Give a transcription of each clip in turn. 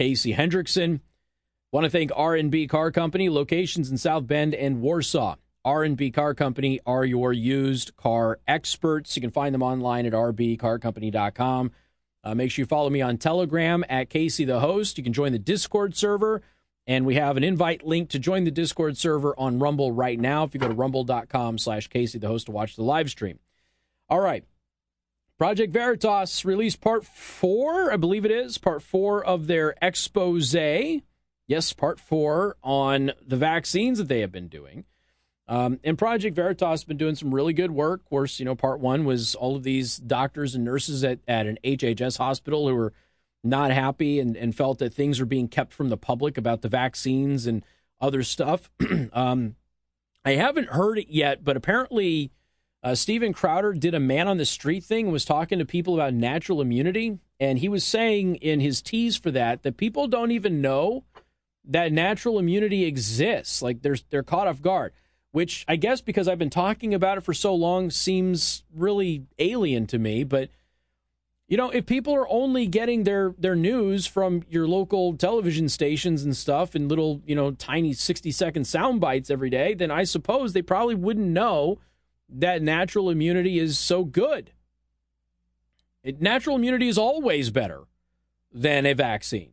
Casey Hendrickson. Want to thank R&B Car Company, locations in South Bend and Warsaw. R&B Car Company are your used car experts. You can find them online at rbcarcompany.com. Uh, make sure you follow me on Telegram at Casey the host. You can join the Discord server, and we have an invite link to join the Discord server on Rumble right now. If you go to rumble.com slash Casey the host to watch the live stream. All right. Project Veritas released part four, I believe it is, part four of their expose Yes, part four on the vaccines that they have been doing. Um, and Project Veritas has been doing some really good work. Of course, you know, part one was all of these doctors and nurses at, at an HHS hospital who were not happy and, and felt that things were being kept from the public about the vaccines and other stuff. um, I haven't heard it yet, but apparently uh, Steven Crowder did a man on the street thing was talking to people about natural immunity. And he was saying in his tease for that that people don't even know that natural immunity exists. Like they're they're caught off guard, which I guess because I've been talking about it for so long seems really alien to me. But you know, if people are only getting their their news from your local television stations and stuff in little you know tiny sixty second sound bites every day, then I suppose they probably wouldn't know that natural immunity is so good. It, natural immunity is always better than a vaccine.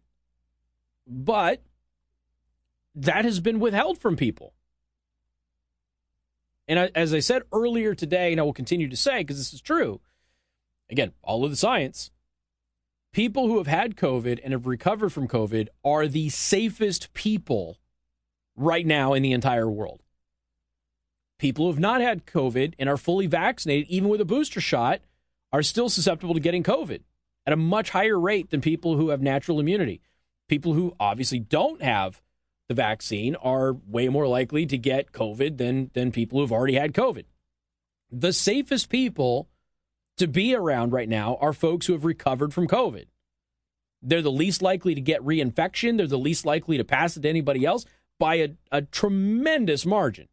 But that has been withheld from people. And I, as I said earlier today, and I will continue to say because this is true, again, all of the science, people who have had COVID and have recovered from COVID are the safest people right now in the entire world. People who have not had COVID and are fully vaccinated, even with a booster shot, are still susceptible to getting COVID at a much higher rate than people who have natural immunity. People who obviously don't have the vaccine are way more likely to get COVID than, than people who've already had COVID. The safest people to be around right now are folks who have recovered from COVID. They're the least likely to get reinfection. They're the least likely to pass it to anybody else by a, a tremendous margin.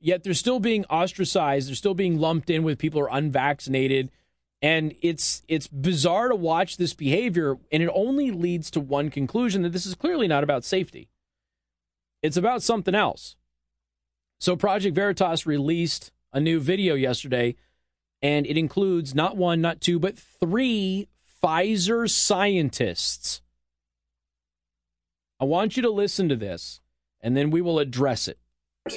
Yet they're still being ostracized. They're still being lumped in with people who are unvaccinated and it's it's bizarre to watch this behavior, and it only leads to one conclusion that this is clearly not about safety. It's about something else. So Project Veritas released a new video yesterday, and it includes not one, not two, but three Pfizer scientists. I want you to listen to this, and then we will address it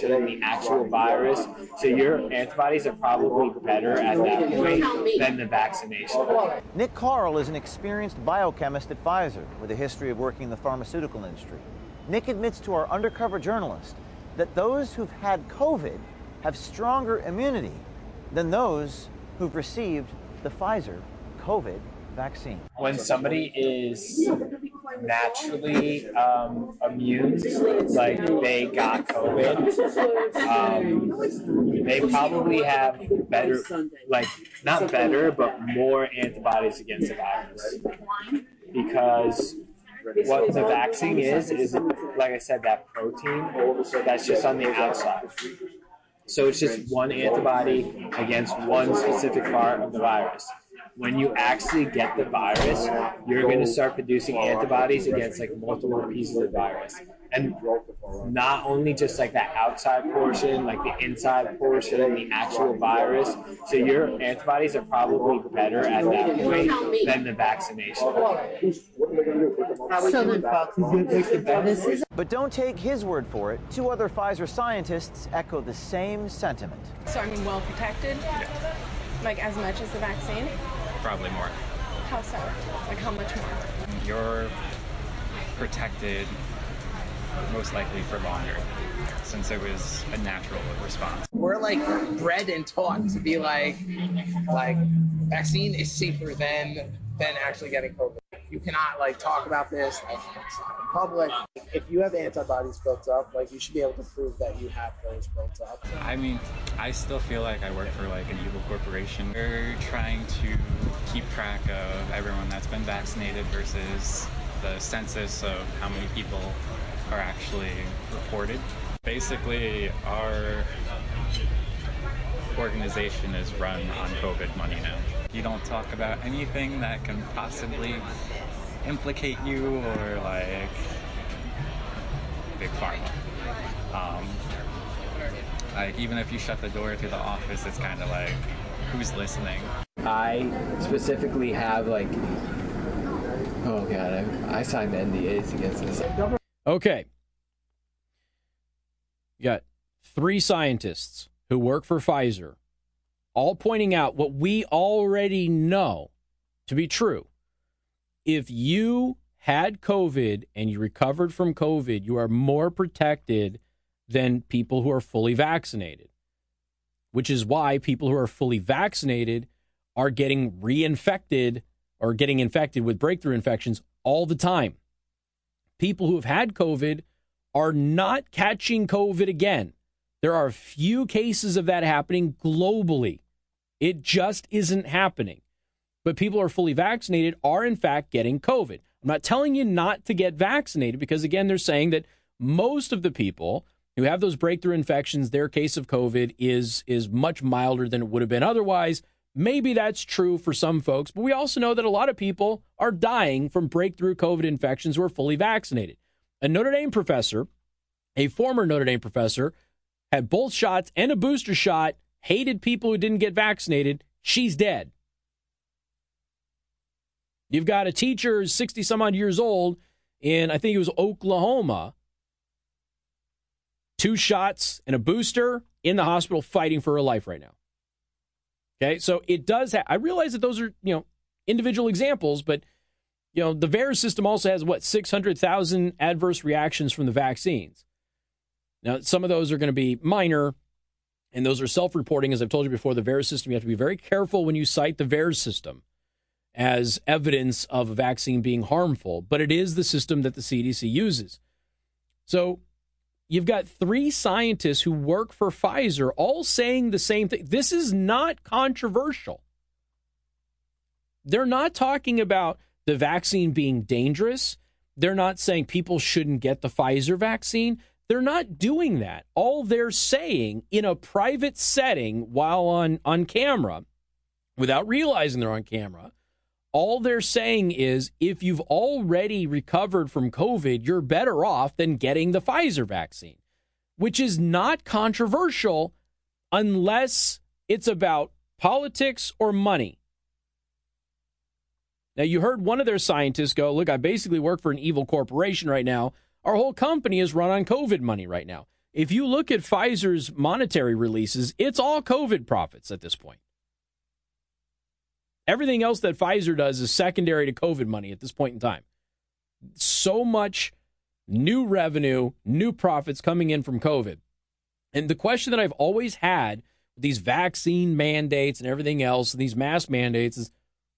than the actual virus. So your antibodies are probably better at that point than the vaccination. Nick Karl is an experienced biochemist at Pfizer with a history of working in the pharmaceutical industry. Nick admits to our undercover journalist that those who've had COVID have stronger immunity than those who've received the Pfizer COVID vaccine. When somebody is naturally um, immune, like they got COVID, um, they probably have better, like not better, but more antibodies against the virus. Because what the vaccine is, is like I said, that protein that's just on the outside. So it's just one antibody against one specific part of the virus when you actually get the virus, you're going to start producing antibodies against like multiple pieces of virus. And not only just like that outside portion, like the inside portion, the actual virus. So your antibodies are probably better at that point than the vaccination. But don't take his word for it. Two other Pfizer scientists echo the same sentiment. So I'm well protected, like as much as the vaccine probably more. How so? Like how much more? You're protected most likely for longer since it was a natural response. We're like bred and taught to be like like vaccine is safer than than actually getting COVID. You cannot like talk about this like in public. If you have antibodies built up, like you should be able to prove that you have those built up. I mean, I still feel like I work for like an evil corporation. We're trying to keep track of everyone that's been vaccinated versus the census of how many people are actually reported. Basically, our organization is run on COVID money now. You don't talk about anything that can possibly implicate you or like big pharma. Um, like even if you shut the door to the office, it's kind of like who's listening. I specifically have like, oh god, I, I signed NDAs against this. Okay. You got three scientists who work for Pfizer, all pointing out what we already know to be true. If you had COVID and you recovered from COVID, you are more protected than people who are fully vaccinated, which is why people who are fully vaccinated are getting reinfected or getting infected with breakthrough infections all the time. People who have had COVID are not catching COVID again. There are a few cases of that happening globally. It just isn't happening. But people who are fully vaccinated are, in fact, getting COVID. I'm not telling you not to get vaccinated because, again, they're saying that most of the people who have those breakthrough infections, their case of COVID is, is much milder than it would have been otherwise. Maybe that's true for some folks, but we also know that a lot of people are dying from breakthrough COVID infections who are fully vaccinated. A Notre Dame professor, a former Notre Dame professor, had both shots and a booster shot, hated people who didn't get vaccinated. She's dead. You've got a teacher, 60 some odd years old, in I think it was Oklahoma, two shots and a booster in the hospital fighting for her life right now. Okay, so it does. Ha- I realize that those are you know individual examples, but you know the VAERS system also has what 600,000 adverse reactions from the vaccines. Now, some of those are going to be minor, and those are self-reporting. As I've told you before, the VAERS system you have to be very careful when you cite the VAERS system as evidence of a vaccine being harmful, but it is the system that the CDC uses. So you've got three scientists who work for Pfizer all saying the same thing. This is not controversial. They're not talking about the vaccine being dangerous. They're not saying people shouldn't get the Pfizer vaccine. They're not doing that. All they're saying in a private setting while on, on camera, without realizing they're on camera, all they're saying is if you've already recovered from COVID, you're better off than getting the Pfizer vaccine, which is not controversial unless it's about politics or money. Now, you heard one of their scientists go, Look, I basically work for an evil corporation right now. Our whole company is run on COVID money right now. If you look at Pfizer's monetary releases, it's all COVID profits at this point. Everything else that Pfizer does is secondary to COVID money at this point in time. So much new revenue, new profits coming in from COVID. And the question that I've always had with these vaccine mandates and everything else, and these mask mandates, is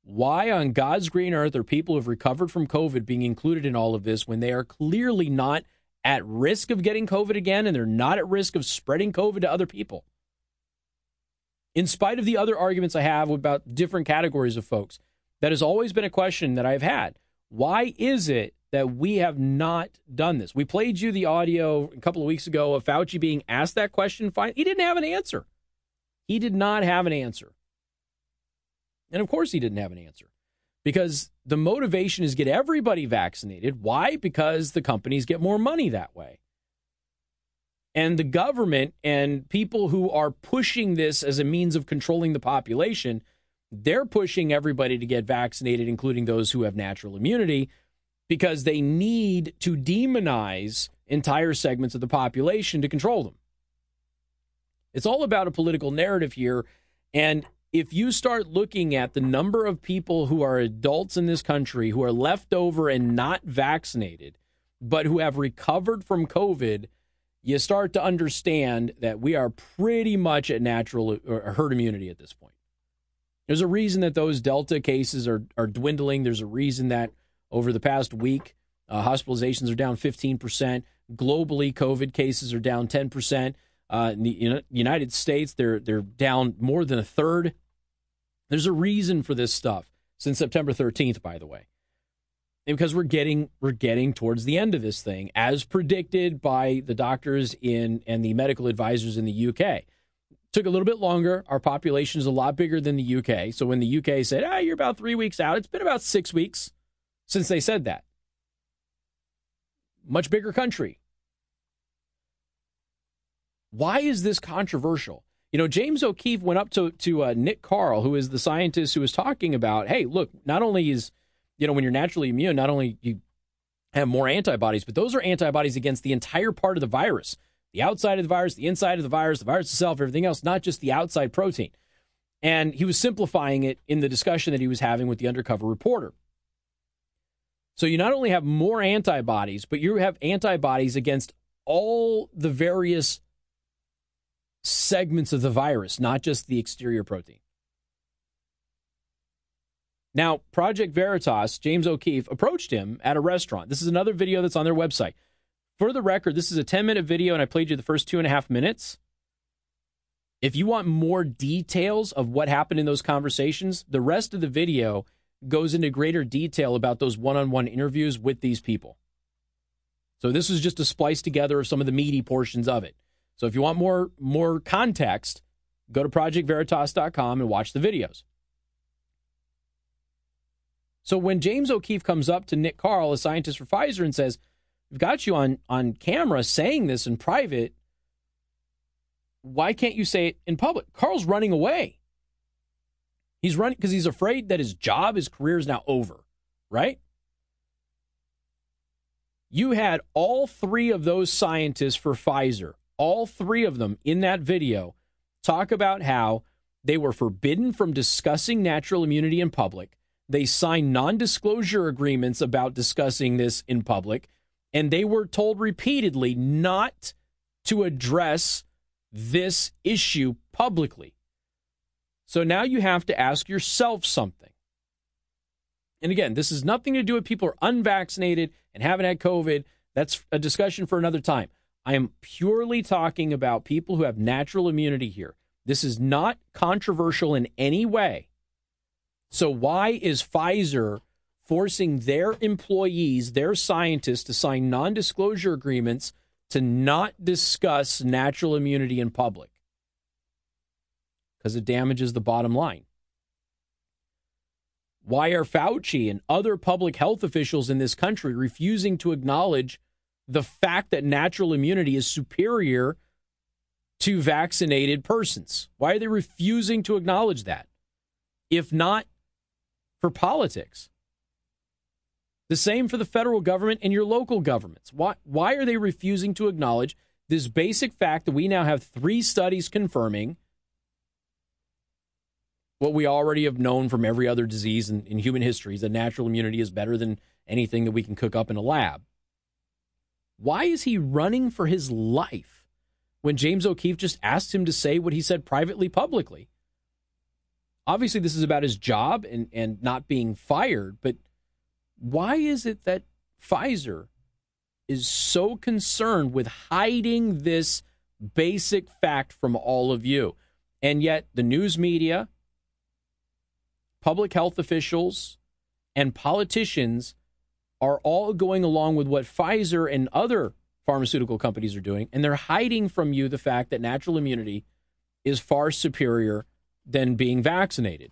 why on God's green earth are people who've recovered from COVID being included in all of this when they are clearly not at risk of getting COVID again and they're not at risk of spreading COVID to other people? in spite of the other arguments I have about different categories of folks, that has always been a question that I've had. Why is it that we have not done this? We played you the audio a couple of weeks ago of Fauci being asked that question. He didn't have an answer. He did not have an answer. And of course, he didn't have an answer because the motivation is get everybody vaccinated. Why? Because the companies get more money that way. And the government and people who are pushing this as a means of controlling the population, they're pushing everybody to get vaccinated, including those who have natural immunity, because they need to demonize entire segments of the population to control them. It's all about a political narrative here. And if you start looking at the number of people who are adults in this country who are left over and not vaccinated, but who have recovered from COVID, you start to understand that we are pretty much at natural herd immunity at this point. There's a reason that those Delta cases are, are dwindling. There's a reason that over the past week, uh, hospitalizations are down 15%. Globally, COVID cases are down 10%. Uh, in the United States, they're, they're down more than a third. There's a reason for this stuff since September 13th, by the way because we're getting we're getting towards the end of this thing as predicted by the doctors in and the medical advisors in the UK. Took a little bit longer. Our population is a lot bigger than the UK. So when the UK said, "Ah, you're about 3 weeks out," it's been about 6 weeks. since they said that. Much bigger country. Why is this controversial? You know, James O'Keefe went up to to uh, Nick Karl, who is the scientist who was talking about, hey, look, not only is you know when you're naturally immune, not only you have more antibodies, but those are antibodies against the entire part of the virus, the outside of the virus, the inside of the virus, the virus itself, everything else, not just the outside protein. And he was simplifying it in the discussion that he was having with the undercover reporter. So you not only have more antibodies, but you have antibodies against all the various segments of the virus, not just the exterior protein. Now, Project Veritas, James O'Keefe, approached him at a restaurant. This is another video that's on their website. For the record, this is a 10 minute video, and I played you the first two and a half minutes. If you want more details of what happened in those conversations, the rest of the video goes into greater detail about those one on one interviews with these people. So this is just a splice together of some of the meaty portions of it. So if you want more more context, go to projectveritas.com and watch the videos. So when James O'Keefe comes up to Nick Karl, a scientist for Pfizer, and says, We've got you on, on camera saying this in private. Why can't you say it in public? Karl's running away. He's running because he's afraid that his job, his career is now over, right? You had all three of those scientists for Pfizer, all three of them in that video, talk about how they were forbidden from discussing natural immunity in public. They signed non disclosure agreements about discussing this in public, and they were told repeatedly not to address this issue publicly. So now you have to ask yourself something. And again, this has nothing to do with people who are unvaccinated and haven't had COVID. That's a discussion for another time. I am purely talking about people who have natural immunity here. This is not controversial in any way. So, why is Pfizer forcing their employees, their scientists, to sign non disclosure agreements to not discuss natural immunity in public? Because it damages the bottom line. Why are Fauci and other public health officials in this country refusing to acknowledge the fact that natural immunity is superior to vaccinated persons? Why are they refusing to acknowledge that? If not for politics. The same for the federal government and your local governments. Why, why are they refusing to acknowledge this basic fact that we now have three studies confirming what we already have known from every other disease in, in human history is that natural immunity is better than anything that we can cook up in a lab? Why is he running for his life when James O'Keefe just asked him to say what he said privately, publicly? Obviously, this is about his job and, and not being fired, but why is it that Pfizer is so concerned with hiding this basic fact from all of you? And yet, the news media, public health officials, and politicians are all going along with what Pfizer and other pharmaceutical companies are doing, and they're hiding from you the fact that natural immunity is far superior than being vaccinated.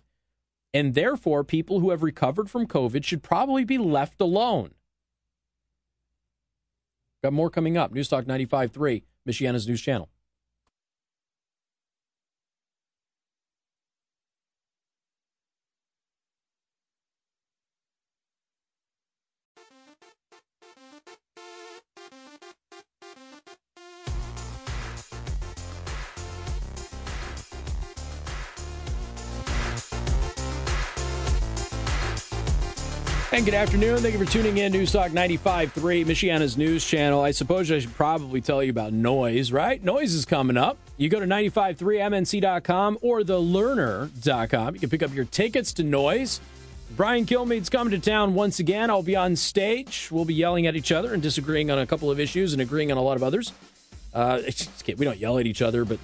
And therefore, people who have recovered from COVID should probably be left alone. Got more coming up. Newstalk 95.3, Michiana's news channel. And good afternoon. Thank you for tuning in. News Talk 95.3, Michiana's news channel. I suppose I should probably tell you about noise, right? Noise is coming up. You go to 953mnc.com or thelerner.com. You can pick up your tickets to noise. Brian Kilmeade's coming to town once again. I'll be on stage. We'll be yelling at each other and disagreeing on a couple of issues and agreeing on a lot of others. Uh, we don't yell at each other, but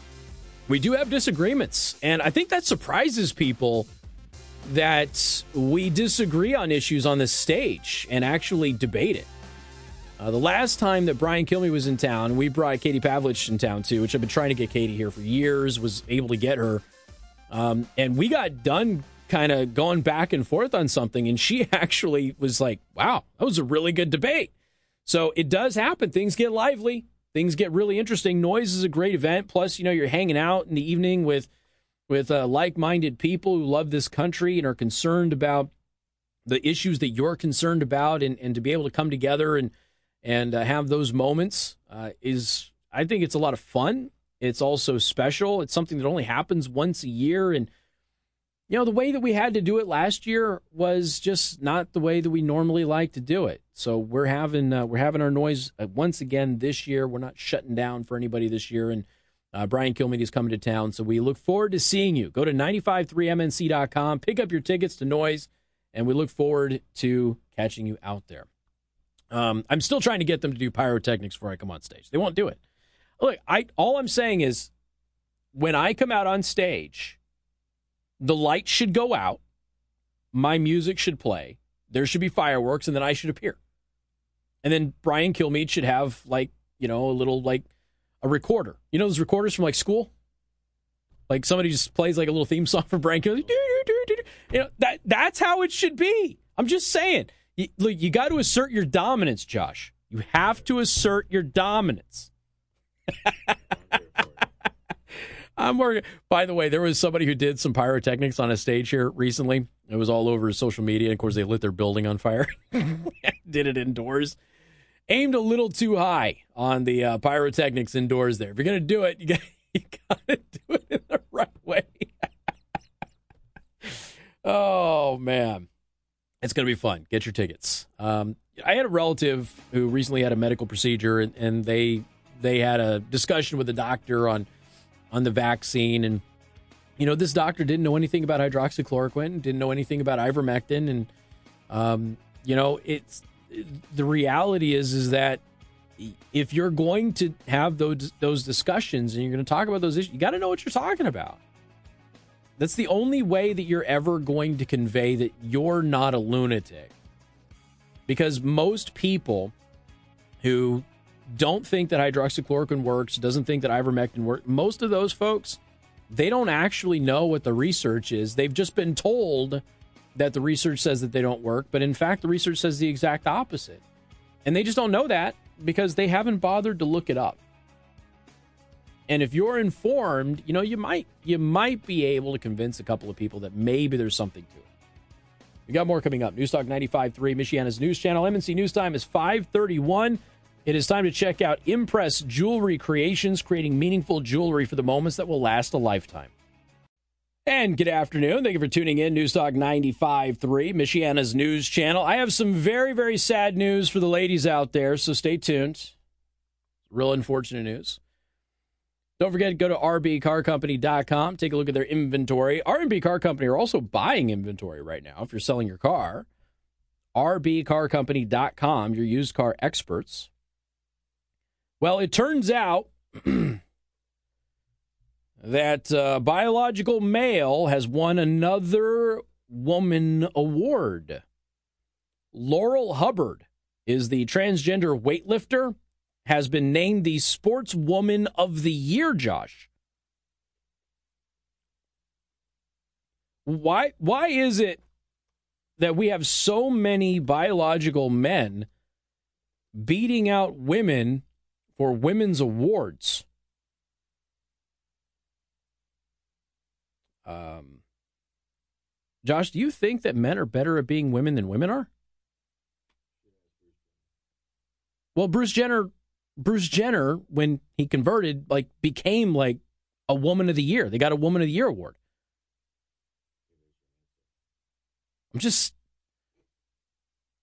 we do have disagreements. And I think that surprises people – that we disagree on issues on the stage and actually debate it. Uh, the last time that Brian Kilmeade was in town, we brought Katie Pavlich in town too, which I've been trying to get Katie here for years, was able to get her. Um, and we got done kind of going back and forth on something, and she actually was like, "Wow, that was a really good debate." So it does happen. Things get lively. Things get really interesting. Noise is a great event. Plus, you know, you're hanging out in the evening with with uh, like-minded people who love this country and are concerned about the issues that you're concerned about, and, and to be able to come together and and uh, have those moments uh, is, I think, it's a lot of fun. It's also special. It's something that only happens once a year, and you know the way that we had to do it last year was just not the way that we normally like to do it. So we're having uh, we're having our noise uh, once again this year. We're not shutting down for anybody this year, and uh, Brian Kilmeade is coming to town, so we look forward to seeing you. Go to 953mnc.com, pick up your tickets to Noise, and we look forward to catching you out there. Um, I'm still trying to get them to do pyrotechnics before I come on stage. They won't do it. Look, I all I'm saying is when I come out on stage, the lights should go out, my music should play, there should be fireworks, and then I should appear. And then Brian Kilmeade should have like, you know, a little like a recorder. You know those recorders from like school? Like somebody just plays like a little theme song for Kilmeade. You know, that that's how it should be. I'm just saying. You, look, you got to assert your dominance, Josh. You have to assert your dominance. I'm working. By the way, there was somebody who did some pyrotechnics on a stage here recently. It was all over social media. Of course, they lit their building on fire. did it indoors aimed a little too high on the uh, pyrotechnics indoors there. If you're going to do it, you got you to do it in the right way. oh, man. It's going to be fun. Get your tickets. Um, I had a relative who recently had a medical procedure, and, and they they had a discussion with the doctor on on the vaccine, and you know this doctor didn't know anything about hydroxychloroquine, didn't know anything about ivermectin, and um, you know it's the reality is is that if you're going to have those those discussions and you're going to talk about those issues, you got to know what you're talking about. That's the only way that you're ever going to convey that you're not a lunatic. Because most people who don't think that hydroxychloroquine works, doesn't think that ivermectin works, most of those folks, they don't actually know what the research is. They've just been told that the research says that they don't work, but in fact, the research says the exact opposite. And they just don't know that because they haven't bothered to look it up. And if you're informed, you know, you might you might be able to convince a couple of people that maybe there's something to it. We got more coming up. News Newstalk 95.3, Michiana's news channel. MNC News Time is 531. It is time to check out Impress Jewelry Creations, creating meaningful jewelry for the moments that will last a lifetime. And good afternoon. Thank you for tuning in. Newstalk 95.3, Michiana's news channel. I have some very, very sad news for the ladies out there, so stay tuned. Real unfortunate news. Don't forget to go to rbcarcompany.com. Take a look at their inventory. R&B Car Company are also buying inventory right now if you're selling your car. rbcarcompany.com, your used car experts. Well, it turns out that uh, biological male has won another woman award. Laurel Hubbard is the transgender weightlifter, has been named the Sportswoman of the Year, Josh. Why why is it that we have so many biological men beating out women for women's awards? Um, Josh, do you think that men are better at being women than women are? Well, Bruce Jenner, Bruce Jenner, when he converted, like became like a woman of the year. They got a woman of the year award. I'm just,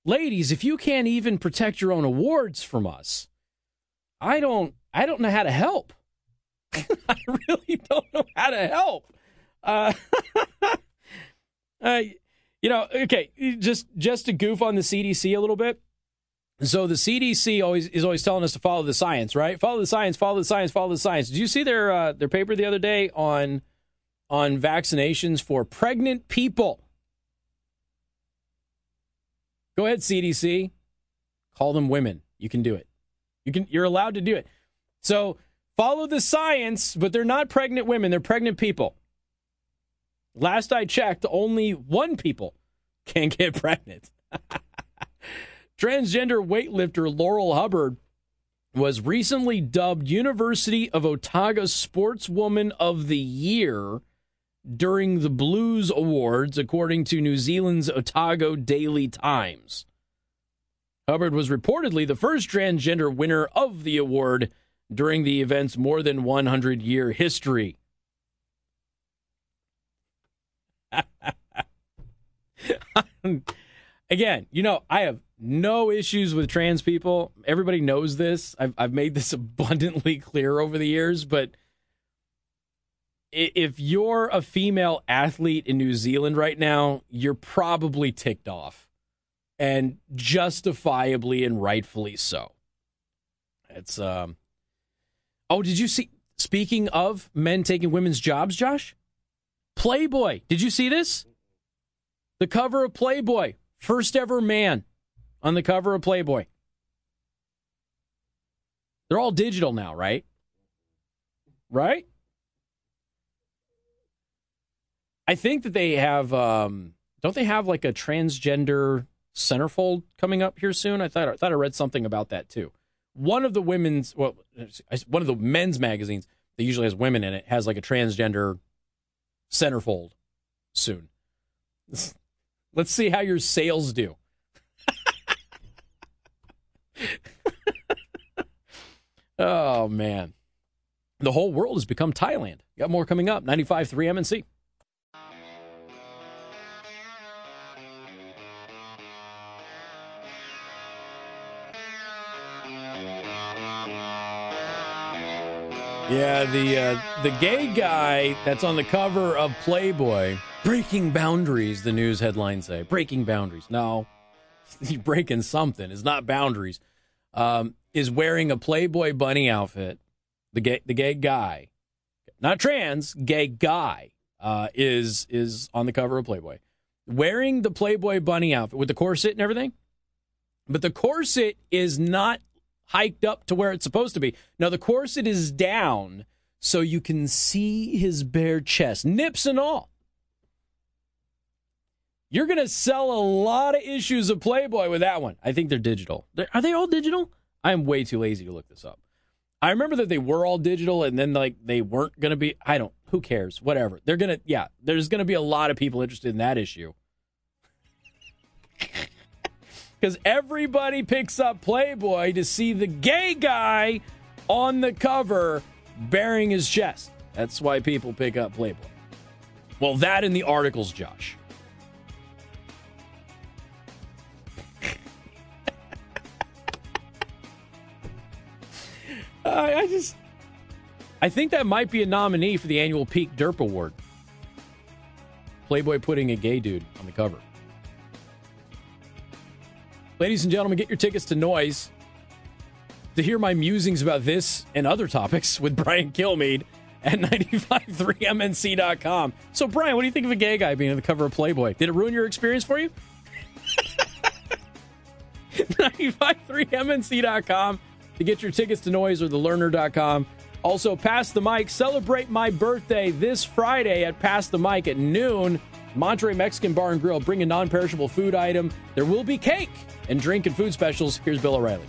ladies, if you can't even protect your own awards from us, I don't, I don't know how to help. I really don't know how to help. Uh, uh, you know, okay, just just to goof on the CDC a little bit. So the CDC always is always telling us to follow the science, right? Follow the science, follow the science, follow the science. Did you see their uh, their paper the other day on on vaccinations for pregnant people? Go ahead, CDC. Call them women. You can do it. You can. You're allowed to do it. So follow the science, but they're not pregnant women. They're pregnant people. Last I checked, only one people can get pregnant. Transgender weightlifter Laurel Hubbard was recently dubbed University of Otago Sportswoman of the Year during the Blues Awards, according to New Zealand's Otago Daily Times. Hubbard was reportedly the first transgender winner of the award during the event's more than 100 year history. Again, you know, I have no issues with trans people. Everybody knows this. I've, I've made this abundantly clear over the years, but if you're a female athlete in New Zealand right now, you're probably ticked off and justifiably and rightfully so. It's um Oh, did you see speaking of men taking women's jobs, Josh? Playboy. Did you see this? The cover of Playboy. First ever man on the cover of Playboy. They're all digital now, right? Right? I think that they have um don't they have like a transgender centerfold coming up here soon? I thought I thought I read something about that too. One of the women's well one of the men's magazines that usually has women in it has like a transgender centerfold soon. Let's see how your sales do. oh man. The whole world has become Thailand. Got more coming up. 95.3 MNC. Yeah, the uh, the gay guy that's on the cover of Playboy, breaking boundaries. The news headlines say breaking boundaries. No, he's breaking something. It's not boundaries. Um, is wearing a Playboy bunny outfit. The gay the gay guy, not trans, gay guy, uh, is is on the cover of Playboy, wearing the Playboy bunny outfit with the corset and everything. But the corset is not hiked up to where it's supposed to be. Now the corset is down so you can see his bare chest, nips and all. You're going to sell a lot of issues of Playboy with that one. I think they're digital. Are they all digital? I'm way too lazy to look this up. I remember that they were all digital and then like they weren't going to be I don't who cares? Whatever. They're going to yeah, there's going to be a lot of people interested in that issue. Because everybody picks up Playboy to see the gay guy on the cover bearing his chest. That's why people pick up Playboy. Well, that in the articles, Josh. I, just, I think that might be a nominee for the annual Peak Derp Award. Playboy putting a gay dude on the cover. Ladies and gentlemen, get your tickets to Noise to hear my musings about this and other topics with Brian Kilmeade at 953mnc.com. So, Brian, what do you think of a gay guy being on the cover of Playboy? Did it ruin your experience for you? 953mnc.com to get your tickets to Noise or thelerner.com. Also, Pass the Mic, celebrate my birthday this Friday at Pass the Mic at noon. Monterey Mexican Bar and Grill. Bring a non perishable food item. There will be cake and drink and food specials. Here's Bill O'Reilly.